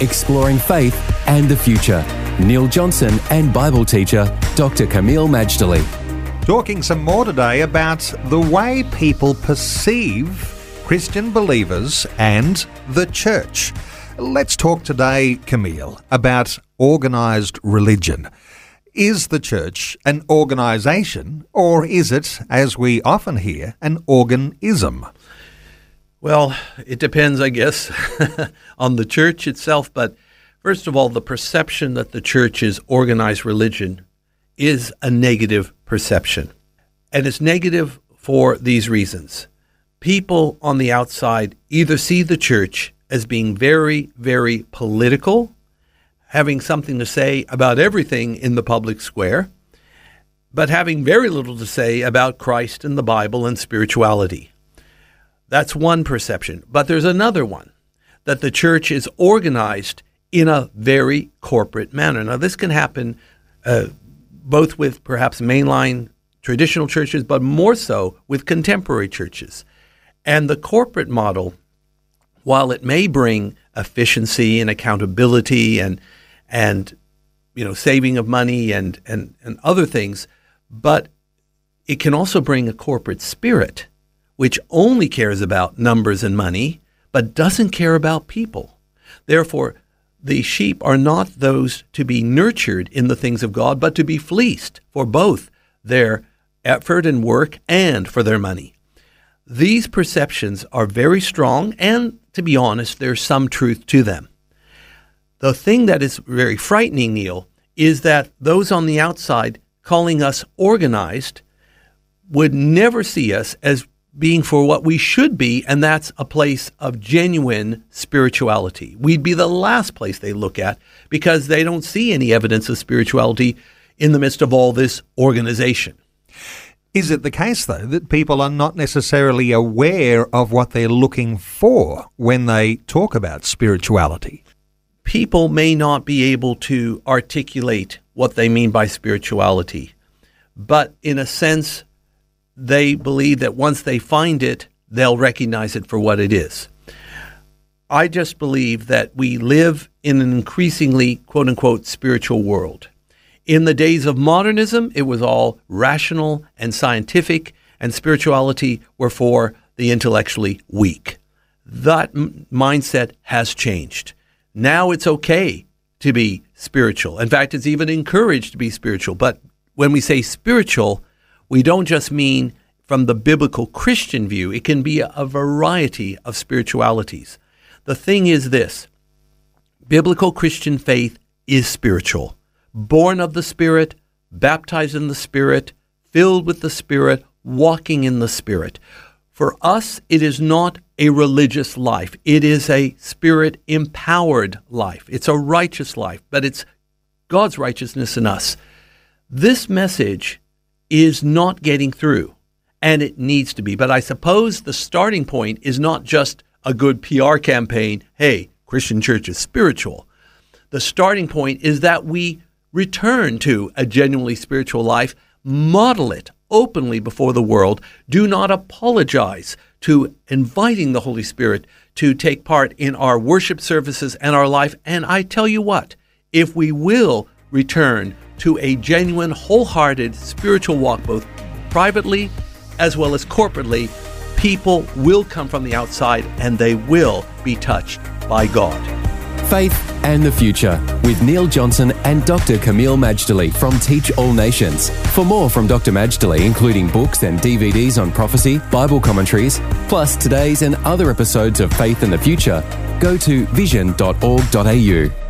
exploring faith and the future. Neil Johnson and Bible teacher Dr. Kameel Majdali. Talking some more today about the way people perceive Christian believers and the church. Let's talk today, Kameel, about organised religion. Is the church an organisation, or is it, as we often hear, an organism? Well, it depends, I guess, on the church itself. But first of all, the perception that the church is organized religion is a negative perception. And it's negative for these reasons. People on the outside either see the church as being very, very political, having something to say about everything in the public square, but having very little to say about Christ and the Bible and spirituality. That's one perception. But there's another one that the church is organized in a very corporate manner. Now, this can happen uh, both with perhaps mainline traditional churches, but more so with contemporary churches. And the corporate model, while it may bring efficiency and accountability and and you know saving of money and and, and other things, but it can also bring a corporate spirit which only cares about numbers and money, but doesn't care about people. Therefore, the sheep are not those to be nurtured in the things of God, but to be fleeced for both their effort and work and for their money. These perceptions are very strong, and to be honest, there's some truth to them. The thing that is very frightening, Neil, is that those on the outside calling us organized would never see us as being for what we should be, and that's a place of genuine spirituality. We'd be the last place they look at because they don't see any evidence of spirituality in the midst of all this organization. Is it the case, though, that people are not necessarily aware of what they're looking for when they talk about spirituality? People may not be able to articulate what they mean by spirituality, but in a sense, they believe that once they find it, they'll recognize it for what it is. I just believe that we live in an increasingly quote unquote spiritual world. In the days of modernism, it was all rational and scientific, and spirituality were for the intellectually weak. That m- mindset has changed. Now it's okay to be spiritual. In fact, it's even encouraged to be spiritual. But when we say spiritual, we don't just mean from the biblical Christian view, it can be a variety of spiritualities. The thing is this biblical Christian faith is spiritual, born of the Spirit, baptized in the Spirit, filled with the Spirit, walking in the Spirit. For us, it is not a religious life. It is a spirit empowered life. It's a righteous life, but it's God's righteousness in us. This message is not getting through, and it needs to be. But I suppose the starting point is not just a good PR campaign hey, Christian church is spiritual. The starting point is that we return to a genuinely spiritual life, model it openly before the world, do not apologize to inviting the Holy Spirit to take part in our worship services and our life. And I tell you what, if we will return to a genuine, wholehearted spiritual walk, both privately as well as corporately, people will come from the outside and they will be touched by God. Faith and the Future with Neil Johnson and Dr. Kameel Majdali from Teach All Nations. For more from Dr. Majdali, including books and DVDs on prophecy, Bible commentaries, plus today's and other episodes of Faith and the Future, go to vision.org.au.